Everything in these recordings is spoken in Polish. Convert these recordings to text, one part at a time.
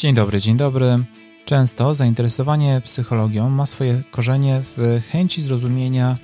Dzień dobry, dzień dobry. Często zainteresowanie psychologią ma swoje korzenie w chęci zrozumienia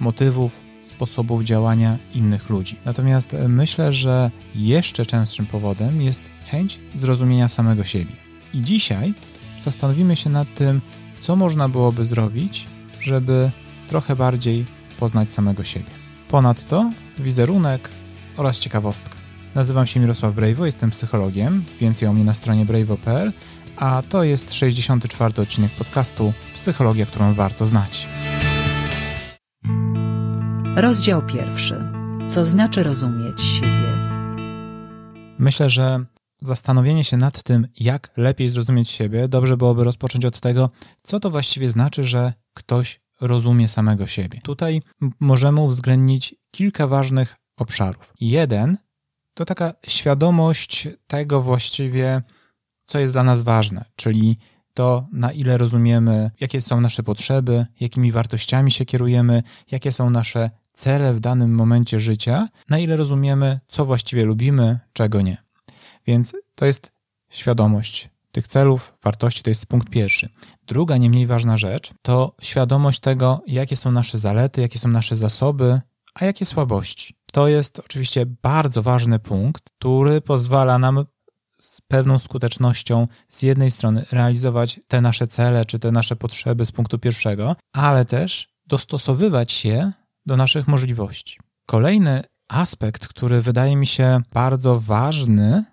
motywów, sposobów działania innych ludzi. Natomiast myślę, że jeszcze częstszym powodem jest chęć zrozumienia samego siebie. I dzisiaj zastanowimy się nad tym, co można byłoby zrobić, żeby trochę bardziej poznać samego siebie. Ponadto wizerunek oraz ciekawostka. Nazywam się Mirosław Brejwo, jestem psychologiem, więcej o mnie na stronie brejwo.pl, a to jest 64. odcinek podcastu Psychologia, którą warto znać. Rozdział pierwszy. Co znaczy rozumieć siebie? Myślę, że zastanowienie się nad tym, jak lepiej zrozumieć siebie, dobrze byłoby rozpocząć od tego, co to właściwie znaczy, że ktoś rozumie samego siebie. Tutaj możemy uwzględnić kilka ważnych obszarów. Jeden to taka świadomość tego właściwie, co jest dla nas ważne, czyli to, na ile rozumiemy, jakie są nasze potrzeby, jakimi wartościami się kierujemy, jakie są nasze cele w danym momencie życia, na ile rozumiemy, co właściwie lubimy, czego nie. Więc to jest świadomość tych celów, wartości, to jest punkt pierwszy. Druga, nie mniej ważna rzecz, to świadomość tego, jakie są nasze zalety, jakie są nasze zasoby, a jakie słabości. To jest oczywiście bardzo ważny punkt, który pozwala nam z pewną skutecznością z jednej strony realizować te nasze cele czy te nasze potrzeby z punktu pierwszego, ale też dostosowywać się do naszych możliwości. Kolejny aspekt, który wydaje mi się bardzo ważny,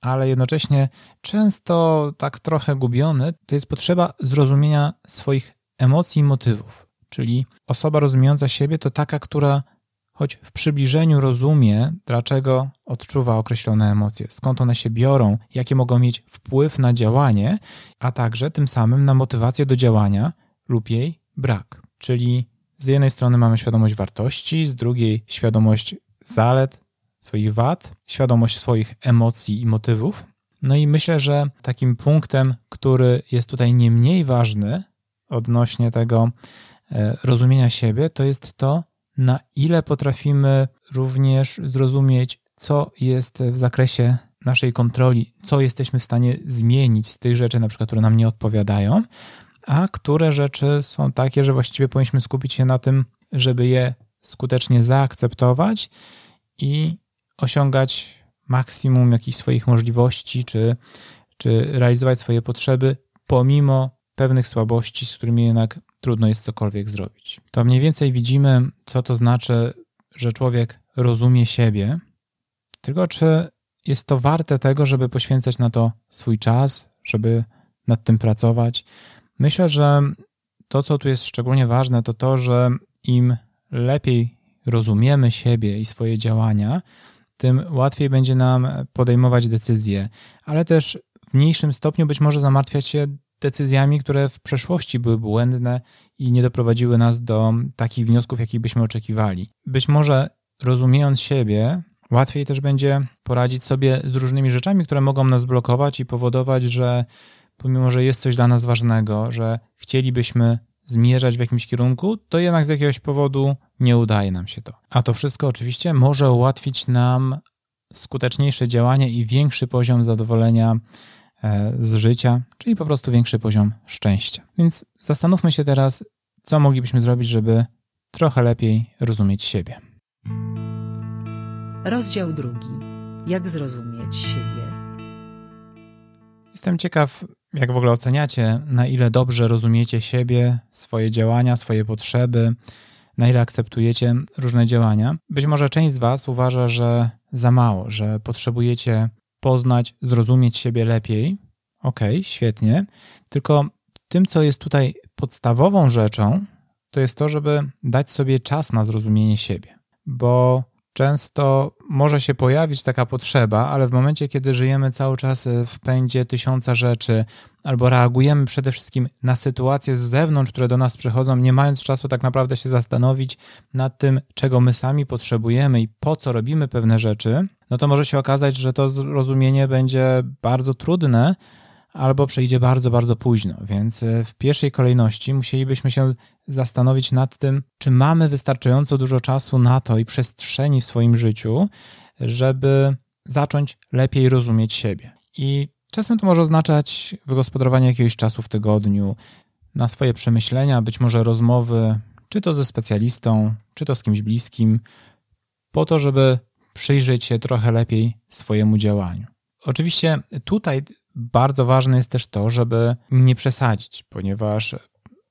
ale jednocześnie często tak trochę gubiony, to jest potrzeba zrozumienia swoich emocji i motywów. Czyli osoba rozumiejąca siebie to taka, która choć w przybliżeniu rozumie, dlaczego odczuwa określone emocje, skąd one się biorą, jakie mogą mieć wpływ na działanie, a także tym samym na motywację do działania lub jej brak. Czyli z jednej strony mamy świadomość wartości, z drugiej świadomość zalet, swoich wad, świadomość swoich emocji i motywów. No i myślę, że takim punktem, który jest tutaj nie mniej ważny odnośnie tego e, rozumienia siebie, to jest to, na ile potrafimy również zrozumieć, co jest w zakresie naszej kontroli, co jesteśmy w stanie zmienić z tych rzeczy, na przykład, które nam nie odpowiadają, a które rzeczy są takie, że właściwie powinniśmy skupić się na tym, żeby je skutecznie zaakceptować i osiągać maksimum jakichś swoich możliwości, czy, czy realizować swoje potrzeby, pomimo pewnych słabości, z którymi jednak trudno jest cokolwiek zrobić. To mniej więcej widzimy, co to znaczy, że człowiek rozumie siebie, tylko czy jest to warte tego, żeby poświęcać na to swój czas, żeby nad tym pracować. Myślę, że to, co tu jest szczególnie ważne, to to, że im lepiej rozumiemy siebie i swoje działania, tym łatwiej będzie nam podejmować decyzje, ale też w mniejszym stopniu być może zamartwiać się decyzjami, które w przeszłości były błędne i nie doprowadziły nas do takich wniosków, jakich byśmy oczekiwali. Być może rozumiejąc siebie, łatwiej też będzie poradzić sobie z różnymi rzeczami, które mogą nas blokować i powodować, że pomimo, że jest coś dla nas ważnego, że chcielibyśmy zmierzać w jakimś kierunku, to jednak z jakiegoś powodu nie udaje nam się to. A to wszystko oczywiście może ułatwić nam skuteczniejsze działanie i większy poziom zadowolenia z życia, czyli po prostu większy poziom szczęścia. Więc zastanówmy się teraz, co moglibyśmy zrobić, żeby trochę lepiej rozumieć siebie. Rozdział drugi. Jak zrozumieć siebie? Jestem ciekaw, jak w ogóle oceniacie, na ile dobrze rozumiecie siebie, swoje działania, swoje potrzeby, na ile akceptujecie różne działania. Być może część z Was uważa, że za mało, że potrzebujecie poznać, zrozumieć siebie lepiej. Ok, świetnie. Tylko tym, co jest tutaj podstawową rzeczą, to jest to, żeby dać sobie czas na zrozumienie siebie. Bo często może się pojawić taka potrzeba, ale w momencie, kiedy żyjemy cały czas w pędzie tysiąca rzeczy, albo reagujemy przede wszystkim na sytuacje z zewnątrz, które do nas przychodzą, nie mając czasu tak naprawdę się zastanowić nad tym, czego my sami potrzebujemy i po co robimy pewne rzeczy, no to może się okazać, że to zrozumienie będzie bardzo trudne, albo przejdzie bardzo, bardzo późno. Więc e, w pierwszej kolejności musielibyśmy się zastanowić nad tym, czy mamy wystarczająco dużo czasu na to i przestrzeni w swoim życiu, żeby zacząć lepiej rozumieć siebie. I Czasem to może oznaczać wygospodarowanie jakiegoś czasu w tygodniu na swoje przemyślenia, być może rozmowy, czy to ze specjalistą, czy to z kimś bliskim, po to, żeby przyjrzeć się trochę lepiej swojemu działaniu. Oczywiście tutaj bardzo ważne jest też to, żeby nie przesadzić, ponieważ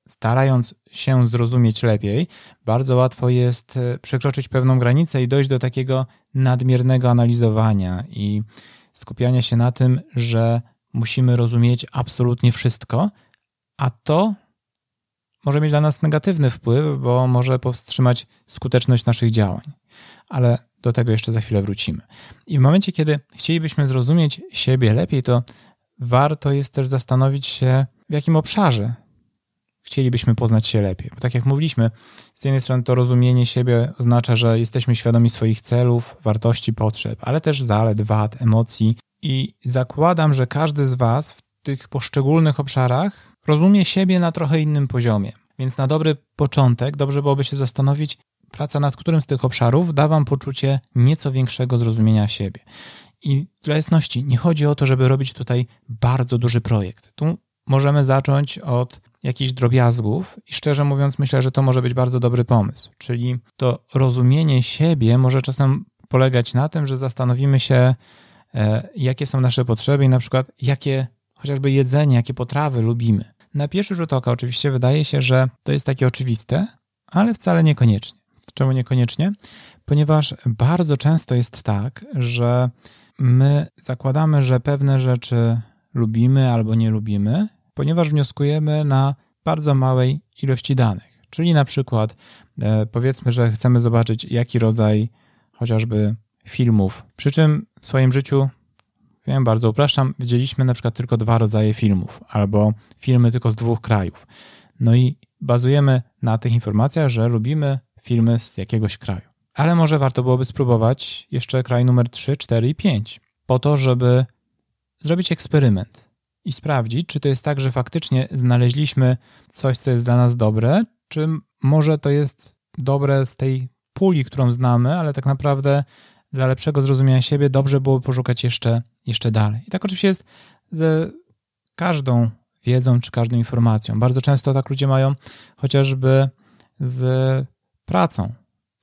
starając się zrozumieć lepiej, bardzo łatwo jest e, przekroczyć pewną granicę i dojść do takiego nadmiernego analizowania i skupiania się na tym, że musimy rozumieć absolutnie wszystko, a to może mieć dla nas negatywny wpływ, bo może powstrzymać skuteczność naszych działań. Ale do tego jeszcze za chwilę wrócimy. I w momencie, kiedy chcielibyśmy zrozumieć siebie lepiej, to warto jest też zastanowić się, w jakim obszarze chcielibyśmy poznać się lepiej. Bo tak jak mówiliśmy, z jednej strony to rozumienie siebie oznacza, że jesteśmy świadomi swoich celów, wartości, potrzeb, ale też zalet, wad, emocji. I zakładam, że każdy z Was w tych poszczególnych obszarach rozumie siebie na trochę innym poziomie. Więc na dobry początek dobrze byłoby się zastanowić, praca nad którym z tych obszarów da Wam poczucie nieco większego zrozumienia siebie. I dla jasności, nie chodzi o to, żeby robić tutaj bardzo duży projekt. Tu możemy zacząć od jakichś drobiazgów i szczerze mówiąc myślę, że to może być bardzo dobry pomysł. Czyli to rozumienie siebie może czasem polegać na tym, że zastanowimy się, e, jakie są nasze potrzeby i na przykład jakie chociażby jedzenie, jakie potrawy lubimy. Na pierwszy rzut oka oczywiście wydaje się, że to jest takie oczywiste, ale wcale niekoniecznie. Czemu niekoniecznie? Ponieważ bardzo często jest tak, że my zakładamy, że pewne rzeczy lubimy albo nie lubimy, ponieważ wnioskujemy na bardzo małej ilości danych. Czyli na przykład e, powiedzmy, że chcemy zobaczyć, jaki rodzaj chociażby filmów. Przy czym w swoim życiu, wiem, bardzo upraszczam, widzieliśmy na przykład tylko dwa rodzaje filmów, albo filmy tylko z dwóch krajów. No i bazujemy na tych informacjach, że lubimy filmy z jakiegoś kraju. Ale może warto byłoby spróbować jeszcze kraj numer 3, 4 i 5, po to, żeby zrobić eksperyment i sprawdzić, czy to jest tak, że faktycznie znaleźliśmy coś, co jest dla nas dobre, czy może to jest dobre z tej puli, którą znamy, ale tak naprawdę dla lepszego zrozumienia siebie dobrze byłoby poszukać jeszcze, jeszcze dalej. I tak oczywiście jest ze każdą wiedzą czy każdą informacją. Bardzo często tak ludzie mają chociażby z pracą,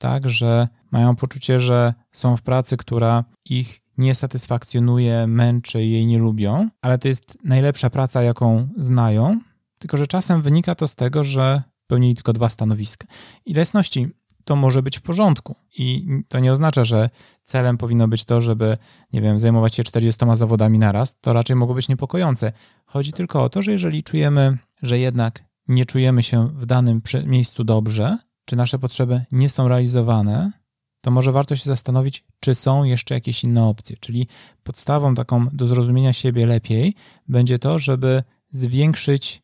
tak, że mają poczucie, że są w pracy, która ich nie satysfakcjonuje, męczy, jej nie lubią, ale to jest najlepsza praca, jaką znają, tylko że czasem wynika to z tego, że pełnili tylko dwa stanowiska. I dla jasności, to może być w porządku. I to nie oznacza, że celem powinno być to, żeby, nie wiem, zajmować się 40 zawodami naraz. To raczej mogło być niepokojące. Chodzi tylko o to, że jeżeli czujemy, że jednak nie czujemy się w danym miejscu dobrze, czy nasze potrzeby nie są realizowane, to może warto się zastanowić, czy są jeszcze jakieś inne opcje. Czyli podstawą taką do zrozumienia siebie lepiej będzie to, żeby zwiększyć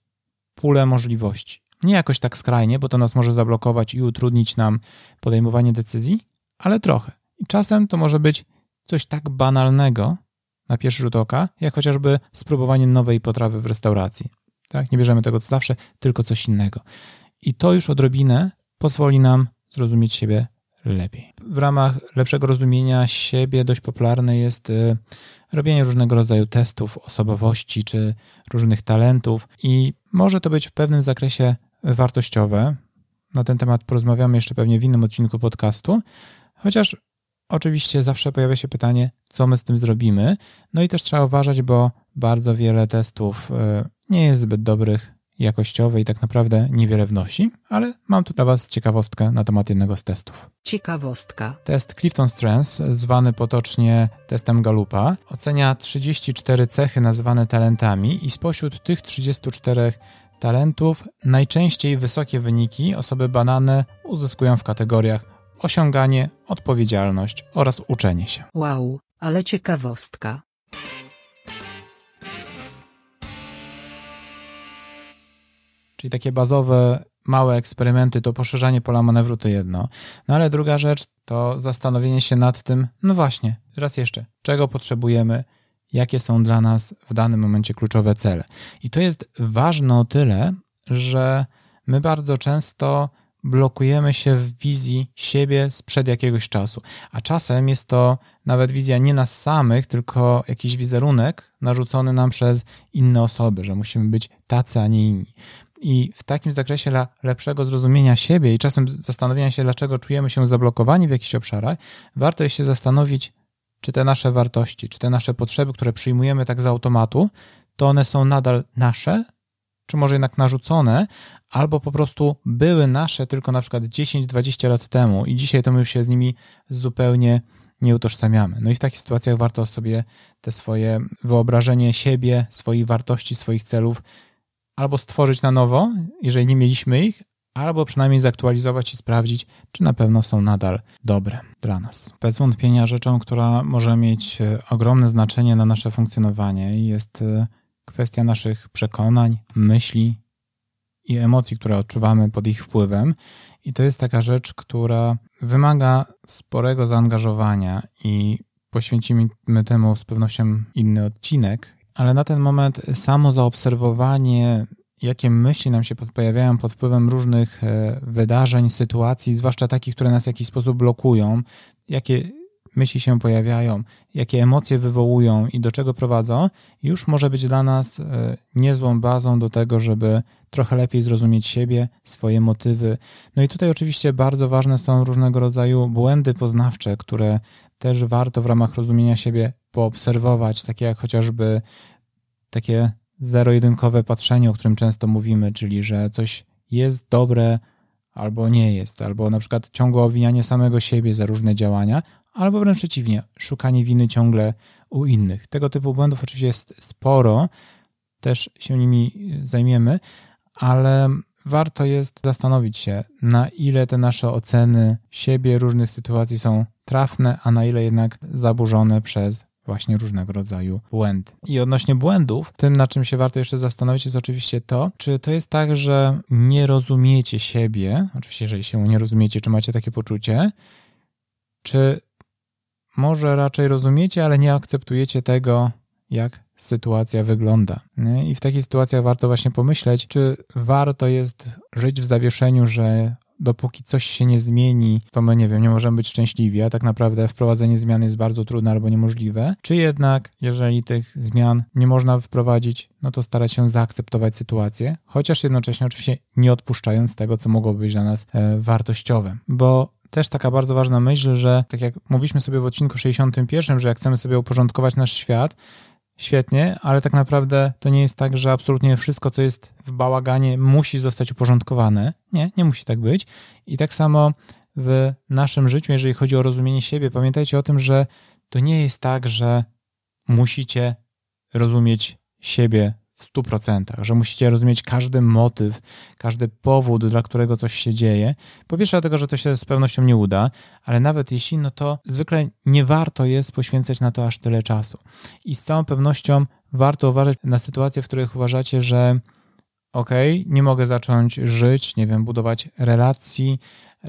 pulę możliwości. Nie jakoś tak skrajnie, bo to nas może zablokować i utrudnić nam podejmowanie decyzji, ale trochę. I czasem to może być coś tak banalnego na pierwszy rzut oka, jak chociażby spróbowanie nowej potrawy w restauracji. Tak? Nie bierzemy tego co zawsze, tylko coś innego. I to już odrobinę pozwoli nam zrozumieć siebie lepiej. W ramach lepszego rozumienia siebie dość popularne jest y, robienie różnego rodzaju testów osobowości czy różnych talentów i może to być w pewnym zakresie wartościowe. Na ten temat porozmawiamy jeszcze pewnie w innym odcinku podcastu, chociaż oczywiście zawsze pojawia się pytanie, co my z tym zrobimy. No i też trzeba uważać, bo bardzo wiele testów y, nie jest zbyt dobrych jakościowe i tak naprawdę niewiele wnosi, ale mam tu dla Was ciekawostkę na temat jednego z testów. Ciekawostka. Test Clifton Strengths, zwany potocznie testem Galupa, ocenia 34 cechy nazwane talentami i spośród tych 34 talentów najczęściej wysokie wyniki osoby badane uzyskują w kategoriach osiąganie, odpowiedzialność oraz uczenie się. Wow, ale ciekawostka. Czyli takie bazowe, małe eksperymenty, to poszerzanie pola manewru to jedno. No ale druga rzecz to zastanowienie się nad tym, no właśnie, raz jeszcze, czego potrzebujemy, jakie są dla nas w danym momencie kluczowe cele. I to jest ważne o tyle, że my bardzo często blokujemy się w wizji siebie sprzed jakiegoś czasu. A czasem jest to nawet wizja nie nas samych, tylko jakiś wizerunek narzucony nam przez inne osoby, że musimy być tacy, a nie inni. I w takim zakresie dla lepszego zrozumienia siebie i czasem zastanowienia się, dlaczego czujemy się zablokowani w jakichś obszarach, warto jest się zastanowić, czy te nasze wartości, czy te nasze potrzeby, które przyjmujemy tak z automatu, to one są nadal nasze, czy może jednak narzucone, albo po prostu były nasze tylko na przykład 10-20 lat temu i dzisiaj to my już się z nimi zupełnie nie utożsamiamy. No i w takich sytuacjach warto sobie te swoje wyobrażenie siebie, swoich wartości, swoich celów albo stworzyć na nowo, jeżeli nie mieliśmy ich, albo przynajmniej zaktualizować i sprawdzić, czy na pewno są nadal dobre dla nas. Bez wątpienia rzeczą, która może mieć e, ogromne znaczenie na nasze funkcjonowanie jest e, kwestia naszych przekonań, myśli i emocji, które odczuwamy pod ich wpływem. I to jest taka rzecz, która wymaga sporego zaangażowania i poświęcimy temu z pewnością inny odcinek, ale na ten moment samo zaobserwowanie, jakie myśli nam się pojawiają pod wpływem różnych e, wydarzeń, sytuacji, zwłaszcza takich, które nas w jakiś sposób blokują, jakie myśli się pojawiają, jakie emocje wywołują i do czego prowadzą, już może być dla nas e, niezłą bazą do tego, żeby trochę lepiej zrozumieć siebie, swoje motywy. No i tutaj oczywiście bardzo ważne są różnego rodzaju błędy poznawcze, które też warto w ramach rozumienia siebie poobserwować, takie jak chociażby takie zero-jedynkowe patrzenie, o którym często mówimy, czyli że coś jest dobre albo nie jest, albo na przykład ciągłe owijanie samego siebie za różne działania, albo wręcz przeciwnie, szukanie winy ciągle u innych. Tego typu błędów oczywiście jest sporo, też się nimi zajmiemy, ale warto jest zastanowić się, na ile te nasze oceny siebie, różnych sytuacji są trafne, a na ile jednak zaburzone przez właśnie różnego rodzaju błędy. I odnośnie błędów, tym na czym się warto jeszcze zastanowić jest oczywiście to, czy to jest tak, że nie rozumiecie siebie, oczywiście jeżeli się nie rozumiecie, czy macie takie poczucie, czy może raczej rozumiecie, ale nie akceptujecie tego, jak sytuacja wygląda. I w takich sytuacjach warto właśnie pomyśleć, czy warto jest żyć w zawieszeniu, że dopóki coś się nie zmieni, to my nie wiem, nie możemy być szczęśliwi, a tak naprawdę wprowadzenie zmian jest bardzo trudne albo niemożliwe. Czy jednak, jeżeli tych zmian nie można wprowadzić, no to starać się zaakceptować sytuację, chociaż jednocześnie oczywiście nie odpuszczając tego, co mogłoby być dla nas e, wartościowe. Bo też taka bardzo ważna myśl, że tak jak mówiliśmy sobie w odcinku 61, że jak chcemy sobie uporządkować nasz świat, świetnie, ale tak naprawdę to nie jest tak, że absolutnie wszystko, co jest w bałaganie, musi zostać uporządkowane. Nie, nie musi tak być. I tak samo w naszym życiu, jeżeli chodzi o rozumienie siebie, pamiętajcie o tym, że to nie jest tak, że musicie rozumieć siebie w 100%, że musicie rozumieć każdy motyw, każdy powód, dla którego coś się dzieje. Po pierwsze, dlatego, że to się z pewnością nie uda, ale nawet jeśli, no to zwykle nie warto jest poświęcać na to aż tyle czasu. I z całą pewnością warto uważać na sytuacje, w których uważacie, że ok, nie mogę zacząć żyć, nie wiem, budować relacji,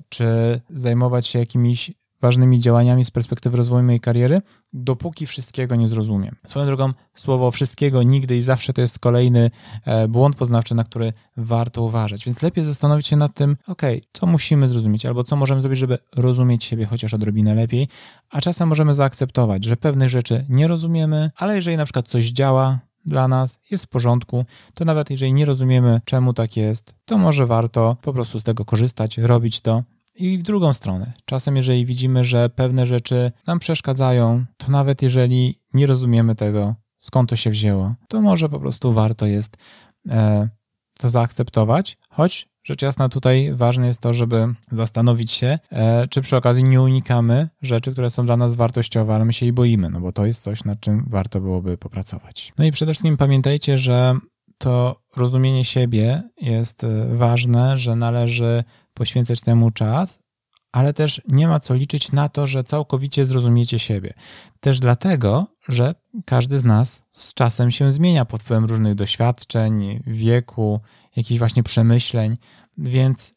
czy zajmować się jakimiś ważnymi działaniami z perspektywy rozwoju mojej kariery, dopóki wszystkiego nie zrozumiem. Swoją drogą, słowo wszystkiego nigdy i zawsze to jest kolejny e, błąd poznawczy, na który warto uważać. Więc lepiej zastanowić się nad tym, ok, co musimy zrozumieć, albo co możemy zrobić, żeby rozumieć siebie chociaż odrobinę lepiej, a czasem możemy zaakceptować, że pewnych rzeczy nie rozumiemy, ale jeżeli na przykład coś działa, dla nas jest w porządku, to nawet jeżeli nie rozumiemy, czemu tak jest, to może warto po prostu z tego korzystać, robić to i w drugą stronę. Czasem, jeżeli widzimy, że pewne rzeczy nam przeszkadzają, to nawet jeżeli nie rozumiemy tego, skąd to się wzięło, to może po prostu warto jest e, to zaakceptować, choć rzecz jasna tutaj ważne jest to, żeby zastanowić się, e, czy przy okazji nie unikamy rzeczy, które są dla nas wartościowe, ale my się jej boimy, no bo to jest coś, nad czym warto byłoby popracować. No i przede wszystkim pamiętajcie, że to rozumienie siebie jest e, ważne, że należy poświęcać temu czas, ale też nie ma co liczyć na to, że całkowicie zrozumiecie siebie. Też dlatego, że każdy z nas z czasem się zmienia pod wpływem różnych doświadczeń, wieku, jakichś właśnie przemyśleń, więc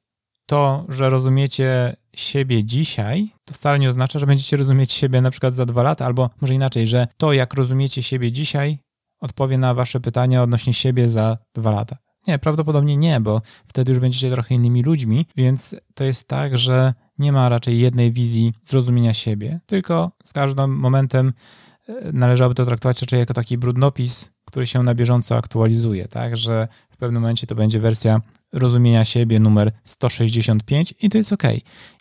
to, że rozumiecie siebie dzisiaj, to wcale nie oznacza, że będziecie rozumieć siebie na przykład za dwa lata, albo może inaczej, że to, jak rozumiecie siebie dzisiaj, odpowie na wasze pytania odnośnie siebie za dwa lata. Nie, prawdopodobnie nie, bo wtedy już będziecie trochę innymi ludźmi, więc to jest tak, że nie ma raczej jednej wizji zrozumienia siebie, tylko z każdym momentem e, należałoby to traktować raczej jako taki brudnopis, który się na bieżąco aktualizuje, tak, że w pewnym momencie to będzie wersja rozumienia siebie numer 165 i to jest ok.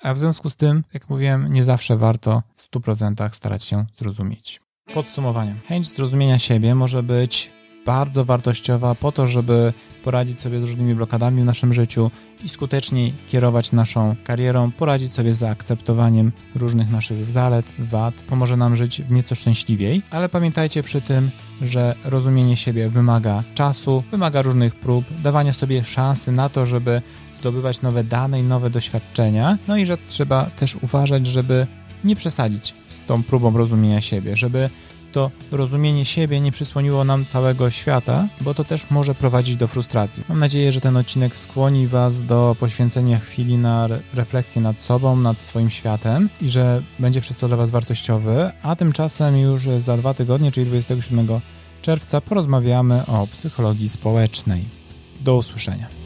A w związku z tym, jak mówiłem, nie zawsze warto w 100% starać się zrozumieć. Podsumowanie. Chęć zrozumienia siebie może być bardzo wartościowa po to, żeby poradzić sobie z różnymi blokadami w naszym życiu i skuteczniej kierować naszą karierą, poradzić sobie z zaakceptowaniem różnych naszych zalet, wad, pomoże nam żyć w nieco szczęśliwiej, ale pamiętajcie przy tym, że rozumienie siebie wymaga czasu, wymaga różnych prób, dawania sobie szansy na to, żeby zdobywać nowe dane i nowe doświadczenia, no i że trzeba też uważać, żeby nie przesadzić z tą próbą rozumienia siebie, żeby to rozumienie siebie nie przysłoniło nam całego świata, bo to też może prowadzić do frustracji. Mam nadzieję, że ten odcinek skłoni Was do poświęcenia chwili na refleksję nad sobą, nad swoim światem i że będzie przez to dla Was wartościowy, a tymczasem już za dwa tygodnie, czyli 27 czerwca, porozmawiamy o psychologii społecznej. Do usłyszenia.